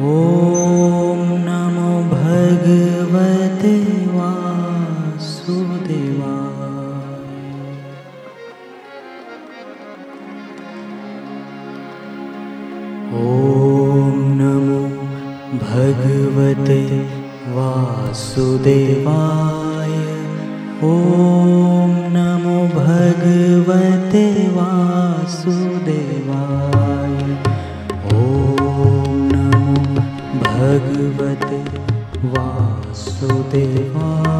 ॐ नमो भगवते वासुदेवा ॐ नमो भगवते वासुदेवाय। ॐ देवा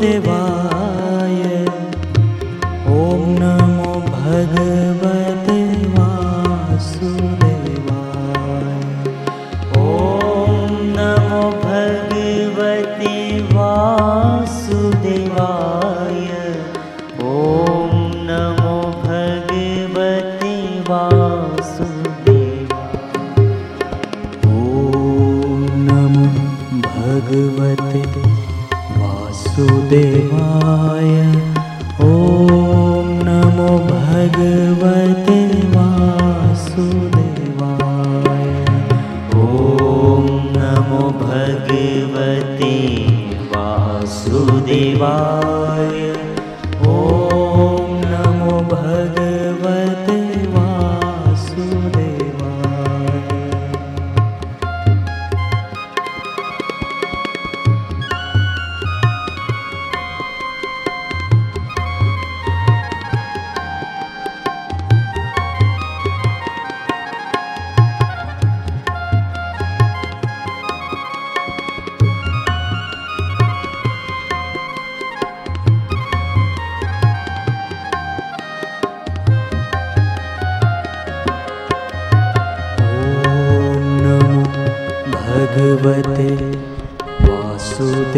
দেওয়া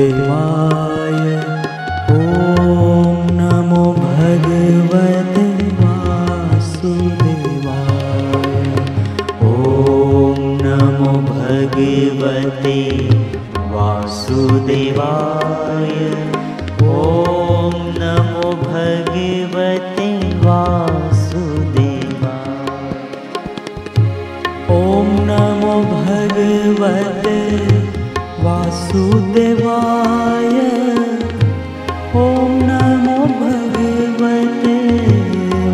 वासुदेवाय ॐ नमो भगवते वासुदेवाय। ॐ नमो भगवते वासुदेवाय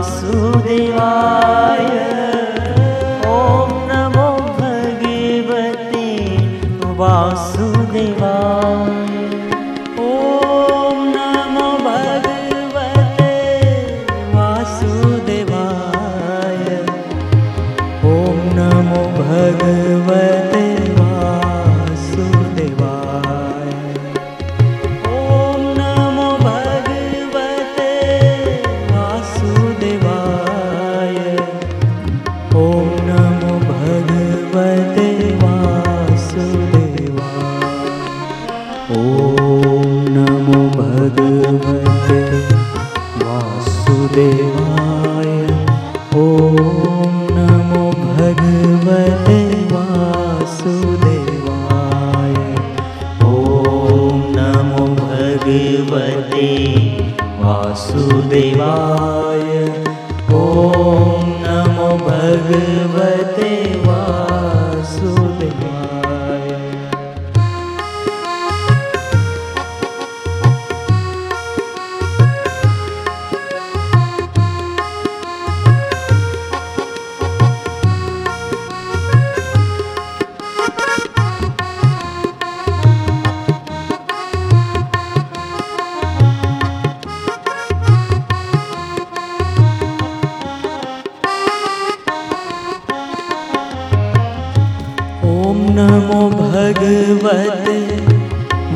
वासुदेवाय वासुदेवाय। ॐ नमो भगवते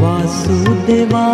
वासुदेवा।